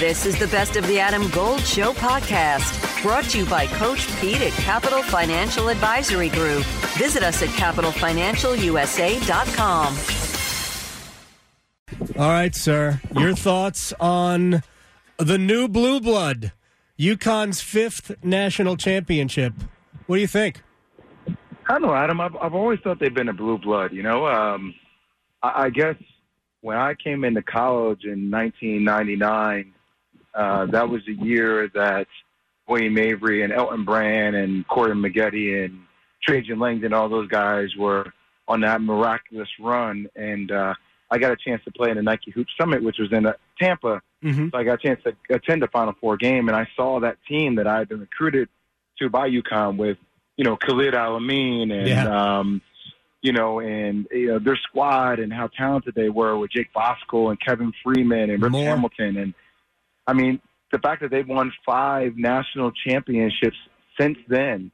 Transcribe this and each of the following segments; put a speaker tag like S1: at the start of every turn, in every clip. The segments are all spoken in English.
S1: This is the Best of the Adam Gold Show podcast, brought to you by Coach Pete at Capital Financial Advisory Group. Visit us at capitalfinancialusa.com.
S2: All right, sir. Your thoughts on the new blue blood, UConn's fifth national championship. What do you think?
S3: I don't know, Adam. I've, I've always thought they've been a blue blood. You know, um, I, I guess when I came into college in 1999, uh, that was the year that William Avery and Elton Brand and Corey Maggette and Trajan Langdon, all those guys were on that miraculous run. And uh, I got a chance to play in the Nike Hoop Summit, which was in uh, Tampa.
S2: Mm-hmm.
S3: So I got a chance to attend the Final Four game, and I saw that team that I had been recruited to by UConn with, you know, Khalid El-Amin and,
S2: Yeah.
S3: um, you know, and you know their squad and how talented they were with Jake Voskuhl and Kevin Freeman and Rip
S2: More.
S3: Hamilton, and I mean the fact that they've won five national championships since then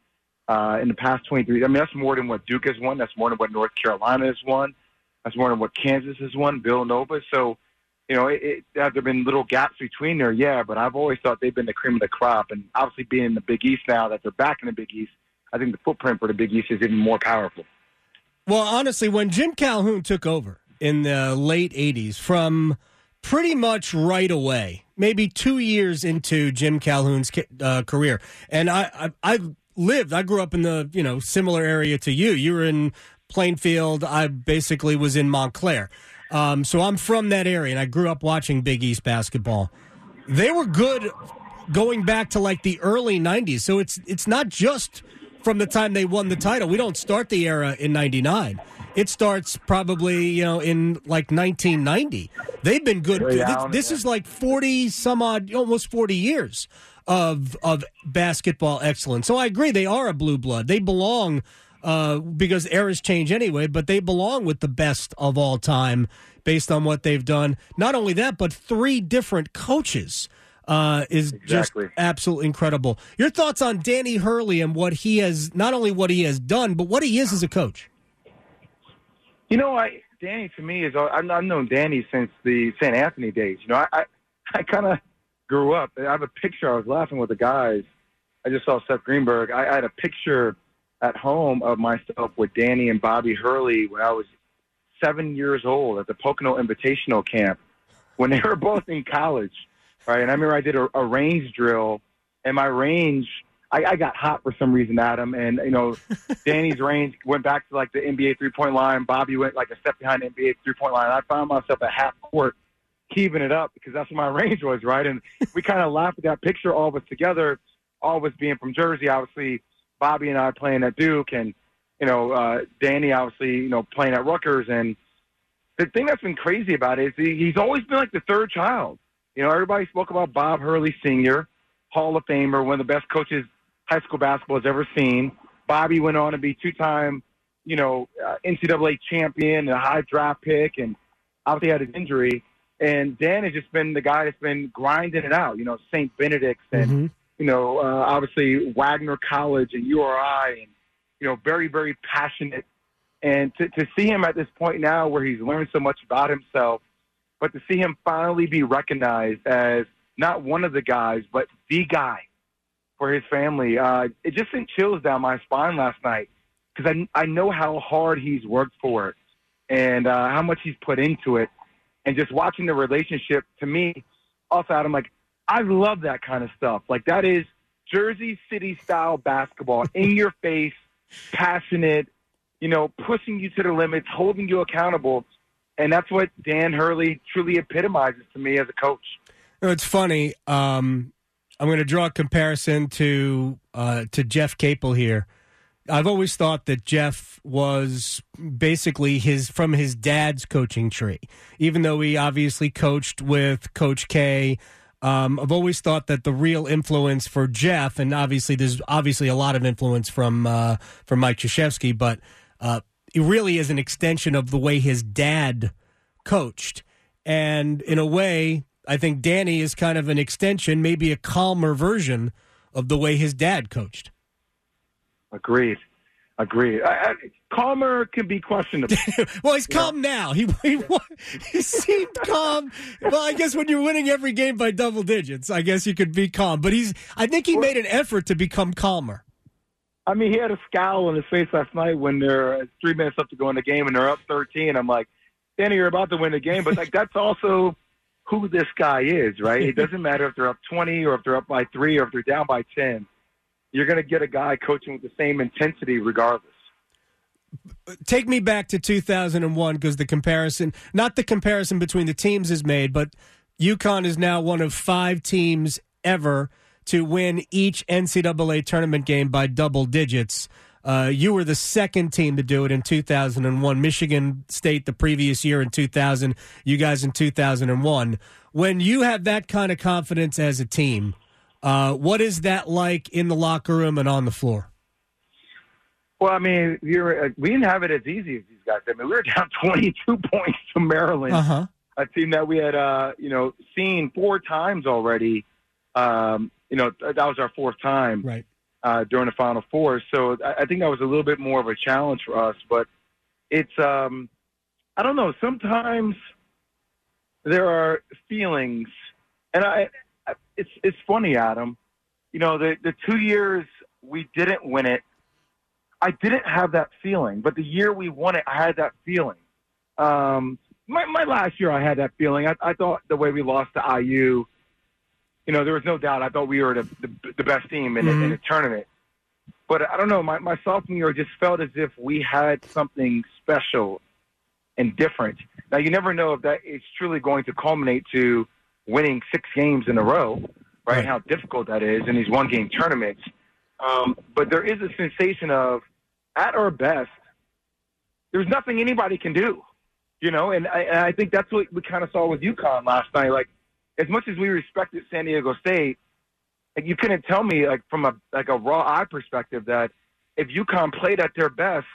S3: uh, in the past 23. I mean that's more than what Duke has won. That's more than what North Carolina has won. That's more than what Kansas has won. Villanova. So you know, it, it, have there been little gaps between there? Yeah, but I've always thought they've been the cream of the crop. And obviously, being in the Big East now that they're back in the Big East, I think the footprint for the Big East is even more powerful.
S2: Well, honestly, when Jim Calhoun took over in the late 80s, from pretty much right away, maybe two years into Jim Calhoun's uh, career, and I, I, I lived, I grew up in the, you know, similar area to you. You were in Plainfield. I basically was in Montclair. Um, so I'm from that area, and I grew up watching Big East basketball. They were good going back to like the early 90s. So it's it's not just from the time they won the title. We don't start the era in 99. It starts probably, you know, in like 1990. They've been good.
S3: Way
S2: This, this
S3: yeah.
S2: is like 40 some odd almost 40 years of of basketball excellence. So I agree they are a blue blood. They belong uh, because eras change anyway, but they belong with the best of all time based on what they've done. Not only that, but three different coaches uh, is
S3: Exactly.
S2: just absolutely incredible. Your thoughts on Danny Hurley and what he has, not only what he has done, but what he is as a coach?
S3: You know, I Danny to me is I've, known Danny since the St. Anthony days. You know, I I, I kind of grew up. I have a picture. I was laughing with the guys. I just saw Seth Greenberg. I, I had a picture at home of myself with Danny and Bobby Hurley when I was seven years old at the Pocono Invitational Camp when they were both in college, right? And I remember I did a, a range drill, and my range, I, I got hot for some reason, Adam. And you know, Danny's range went back to like the NBA three point line. Bobby went like a step behind the NBA three point line. I found myself at half court keeping it up because that's what my range was, right? And we kind of laughed at that picture, all of us together, all of us being from Jersey, obviously. Bobby and I playing at Duke, and you know, uh, Danny obviously, you know, playing at Rutgers. And the thing that's been crazy about it is he, he's always been like the third child. You know, everybody spoke about Bob Hurley Sr., Hall of Famer, one of the best coaches high school basketball has ever seen. Bobby went on to be two-time, you know, uh, NCAA champion, and a high draft pick, and obviously had an injury. And Dan has just been the guy that's been grinding it out. You know, St. Benedict's and
S2: Mhm.
S3: you know, uh, obviously Wagner College and URI, and you know, very very passionate. And to to see him at this point now, where he's learned so much about himself, but to see him finally be recognized as not one of the guys, but the guy for his family, uh, it just sent chills down my spine last night because I I know how hard he's worked for it and uh, how much he's put into it, and just watching the relationship to me, also Adam, like I love that kind of stuff. Like that is Jersey City style basketball, in your face, passionate, you know, pushing you to the limits, holding you accountable. And that's what Dan Hurley truly epitomizes to me as a coach.
S2: You know, It's funny. Um, I'm going to draw a comparison to uh, to Jeff Capel here. I've always thought that Jeff was basically his from his dad's coaching tree, even though he obviously coached with Coach K. Um, I've always thought that the real influence for Jeff, and obviously there's obviously a lot of influence from uh, from Mike Krzyzewski, but uh, it really is an extension of the way his dad coached. And in a way, I think Danny is kind of an extension, maybe a calmer version of the way his dad coached.
S3: Agreed. Agreed. I, I, calmer can be questionable.
S2: well, he's calm now. He, he he seemed calm. Well, I guess when you're winning every game by double digits, I guess you could be calm. But he's. I think he made an effort to become calmer.
S3: I mean, he had a scowl on his face last night when they're uh, three minutes left to go in the game and they're up 13. I'm like, Danny, you're about to win the game, but like that's also who this guy is, right? It doesn't matter if they're up 20 or if they're up by three or if they're down by 10. You're going to get a guy coaching with the same intensity regardless
S2: take me back to 2001 because the comparison, not the comparison between the teams is made, but UConn is now one of five teams ever to win each NCAA tournament game by double digits. Uh, you were the second team to do it in 2001. Michigan State the previous year in 2000. You guys in 2001. When you have that kind of confidence as a team, uh, what is that like in the locker room and on the floor?
S3: Well, I mean, uh, we didn't have it as easy as these guys. I mean, we were down 22 points to Maryland,
S2: uh-huh.
S3: a team that we had, uh, you know, seen four times already. Um, you know, that was our fourth time
S2: right.
S3: uh, during the Final Four. So I, I think that was a little bit more of a challenge for us. But it's, um, I don't know. Sometimes there are feelings, and I, it's it's funny, Adam. You know, the the two years we didn't win it I didn't have that feeling, but the year we won it, I had that feeling. Um, my, my last year, I had that feeling. I, I thought the way we lost to IU, you know, there was no doubt. I thought we were the, the, the best team in, mm-hmm. in the tournament. But I don't know. My, my sophomore year just felt as if we had something special and different. Now, you never know if that is truly going to culminate to winning six games in a row, right? right. How difficult that is in these one game tournaments. Um, but there is a sensation of, at our best, there's nothing anybody can do, you know. And I, and I think that's what we kind of saw with UConn last night. Like, as much as we respected San Diego State, like you couldn't tell me like from a like a raw eye perspective that if UConn played at their best,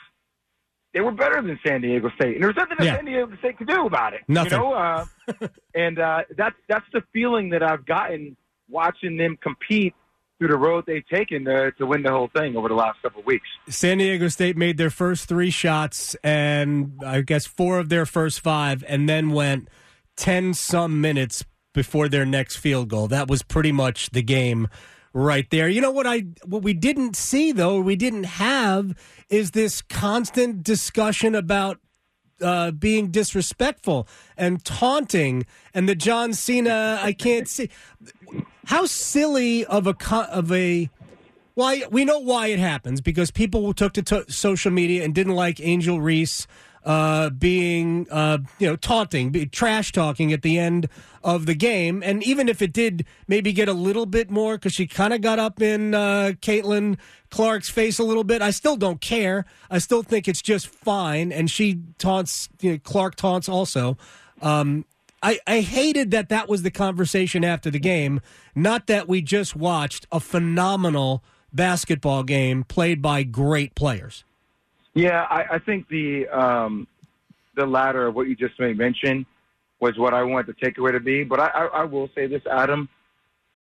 S3: they were better than San Diego State, and there's nothing that yeah. San Diego State could do about it.
S2: Nothing.
S3: You know, uh, and uh, that's that's the feeling that I've gotten watching them compete through the road they've taken to, to win the whole thing over the last couple of weeks.
S2: San Diego State made their first three shots, and I guess four of their first five, and then went 10 some minutes before their next field goal. That was pretty much the game right there. You know what I what we didn't see though, we didn't have is this constant discussion about uh, being disrespectful and taunting and the John Cena I can't see how silly of a of a why we know why it happens because people took to t- social media and didn't like Angel Reese uh, being uh, you know taunting, trash talking at the end of the game, and even if it did maybe get a little bit more because she kind of got up in uh, Caitlin Clark's face a little bit, I still don't care. I still think it's just fine, and she taunts you know, Clark taunts also. Um, I, I hated that that was the conversation after the game, not that we just watched a phenomenal basketball game played by great players.
S3: Yeah, I, I think the um, the latter of what you just made mention was what I want the takeaway to be. But I, I, I will say this, Adam.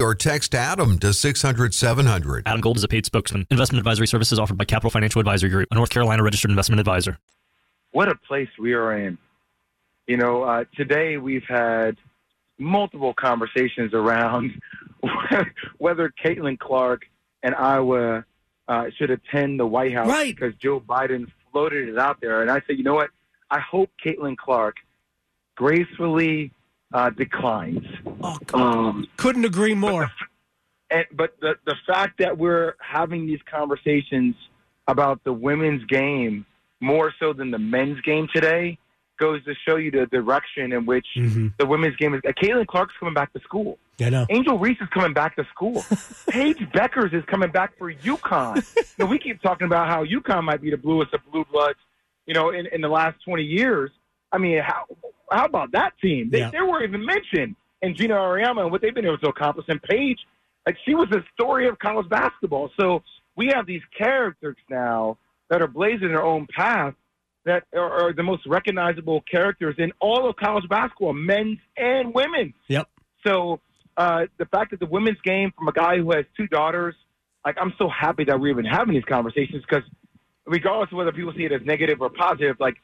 S4: or text Adam to 600 700.
S5: Adam Gold is a paid spokesman. Investment advisory services offered by Capital Financial Advisory Group, a North Carolina registered investment advisor.
S3: What a place we are in. You know, uh, today we've had multiple conversations around whether Caitlin Clark and Iowa uh, should attend the White House
S2: right.
S3: because Joe Biden floated it out there. And I said, you know what? I hope Caitlin Clark gracefully uh, declines.
S2: Oh, um, couldn't agree more.
S3: But, the, and, but the the fact that we're having these conversations about the women's game more so than the men's game today goes to show you the direction in which mm-hmm. the women's game is. Uh, Caitlin Clark's coming back to school.
S2: Yeah, no.
S3: Angel Reese is coming back to school. Paige Bueckers is coming back for UConn. now, we keep talking about how UConn might be the bluest of blue bloods you know, in, in the last 20 years. I mean, how how about that team? They,
S2: Yeah.
S3: they weren't even mentioned. And Geno Auriemma and what they've been able to accomplish. And Paige, like she was the story of college basketball. So we have these characters now that are blazing their own path that are, are the most recognizable characters in all of college basketball, men's and women's.
S2: Yep.
S3: So uh, the fact that the women's game from a guy who has two daughters, like I'm so happy that we're even having these conversations because regardless of whether people see it as negative or positive, like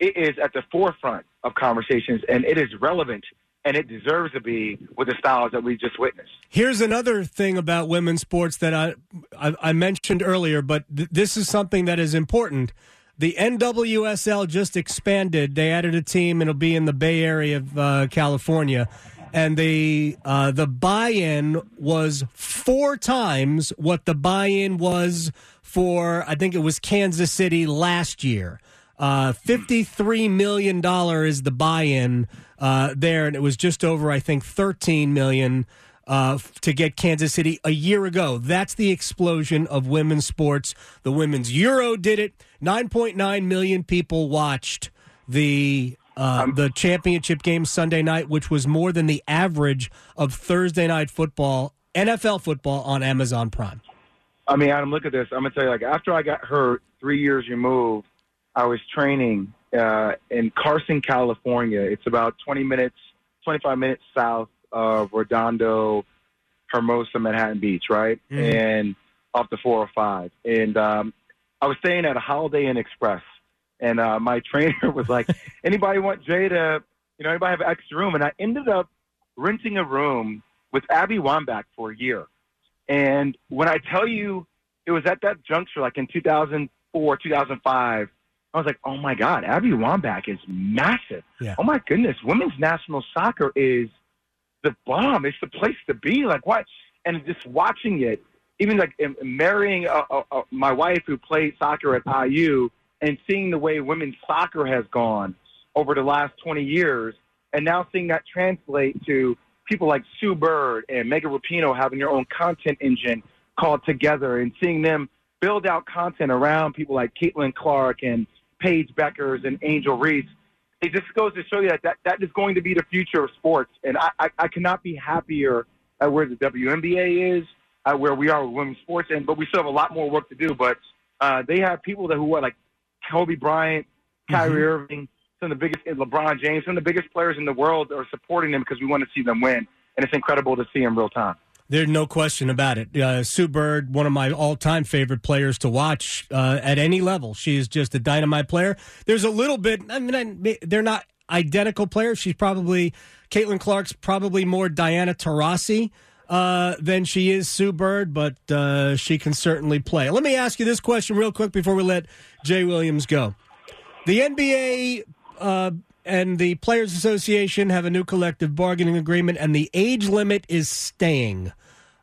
S3: it is at the forefront of conversations and it is relevant and it deserves to be with the styles that we just witnessed.
S2: Here's another thing about women's sports that I I, I mentioned earlier, but th- this is something that is important. The NWSL just expanded. They added a team, it'll be in the Bay Area of uh, California. And the uh, the buy-in was four times what the buy-in was for. I think it was Kansas City last year. Uh, Fifty-three million dollar is the buy-in uh, there, and it was just over, I think, thirteen million uh, to get Kansas City a year ago. That's the explosion of women's sports. The women's Euro did it. Nine point nine million people watched the. Uh, the championship game Sunday night, which was more than the average of Thursday night football, NFL football on Amazon Prime.
S3: I mean, Adam, look at this. I'm gonna tell you, like after I got hurt, three years removed, I was training uh, in Carson, California. It's about 20 minutes, 25 minutes south of Redondo, Hermosa, Manhattan Beach, right? And off the 405. And um, I was staying at a Holiday Inn Express, and uh, my trainer was like, "Anybody want Jay to, you know, anybody have an extra room?" And I ended up renting a room with Abby Wambach for a year. And when I tell you, it was at that juncture, like in 2004, 2005. I was like, oh my God, Abby Wambach is massive.
S2: Yeah.
S3: Oh my goodness, women's national soccer is the bomb. It's the place to be. Like what? And just watching it, even like um, marrying uh, uh, uh, my wife who played soccer at IU and seeing the way women's soccer has gone over the last 20 years, and now seeing that translate to people like Sue Bird and Megan Rapinoe having their own content engine called Together, and seeing them build out content around people like Caitlin Clark and Paige Bueckers and Angel Reese. It just goes to show you that that, that is going to be the future of sports, and I, I, I cannot be happier at where the WNBA is, at where we are with women's sports, and but we still have a lot more work to do. But uh, they have people that who are like Kobe Bryant, Kyrie Irving, some of the biggest, LeBron James, some of the biggest players in the world are supporting them because we want to see them win, and it's incredible to see them real time.
S2: There's no question about it. Uh, Sue Bird, one of my all-time favorite players to watch uh, at any level. She is just a dynamite player. There's a little bit. I mean, I- they're not identical players. She's probably Caitlin Clark's probably more Diana Taurasi uh, than she is Sue Bird, but uh, she can certainly play. Let me ask you this question real quick before we let Jay Williams go. The NBA uh, and the Players Association have a new collective bargaining agreement, and the age limit is staying.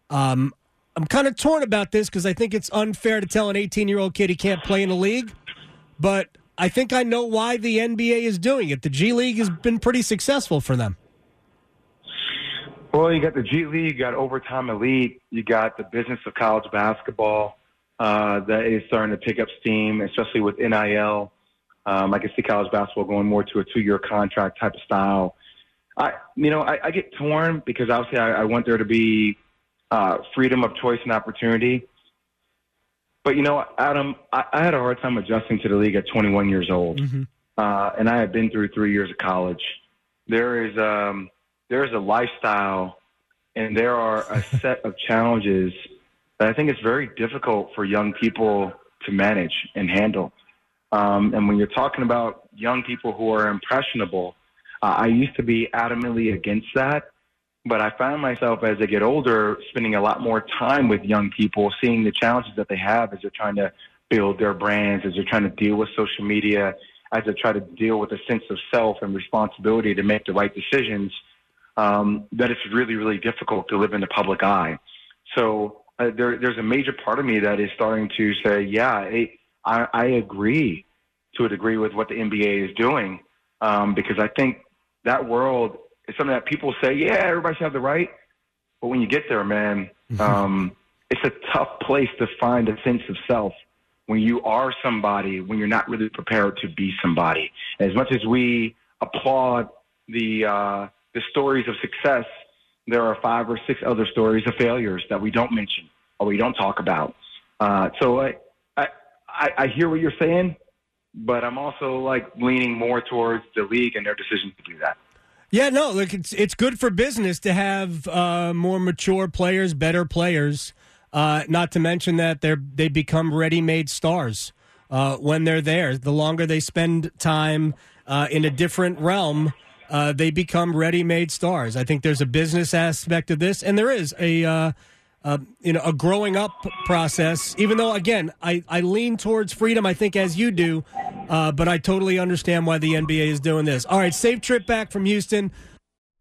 S2: Um, I'm kind of torn about this because I think it's unfair to tell an 18 year old kid he can't play in a league, but I think I know why the NBA is doing it. The G League has been pretty successful for them.
S3: Well, you got the G League, you got Overtime Elite, you got the business of college basketball uh, that is starting to pick up steam, especially with NIL. Um, I can see college basketball going more to a two-year contract type of style. I, you know, I, I get torn because obviously I, I want there to be uh, freedom of choice and opportunity. But you know, Adam, I, I had a hard time adjusting to the league at 21 years old, uh, and I had been through three years of college. There is um, there is a lifestyle, and there are a set of challenges that I think it's very difficult for young people to manage and handle. Um, and when you're talking about young people who are impressionable, uh, I used to be adamantly against that. But I find myself as I get older spending a lot more time with young people, seeing the challenges that they have as they're trying to build their brands, as they're trying to deal with social media, as they try to deal with a sense of self and responsibility to make the right decisions. Um, that it's really, really difficult to live in the public eye. So uh, there, there's a major part of me that is starting to say, yeah, it, I, I agree to a degree with what the NBA is doing um, because I think that world is something that people say, yeah, everybody should have the right. But when you get there, man, um, it's a tough place to find a sense of self when you are somebody when you're not really prepared to be somebody. As much as we applaud the uh, the stories of success, there are five or six other stories of failures that we don't mention or we don't talk about. Uh, so I, I I hear what you're saying, but I'm also like leaning more towards the league and their decision to do that.
S2: Yeah, no, look, it's it's good for business to have uh, more mature players, better players. Uh, not to mention that they're they become ready-made stars uh, when they're there. The longer they spend time uh, in a different realm, uh, they become ready-made stars. I think there's a business aspect of this, and there is a uh, uh, you know a growing up process. Even though, again, I, I lean towards freedom. I think as you do, but I totally understand why the NBA is doing this. All right, safe trip back from Houston.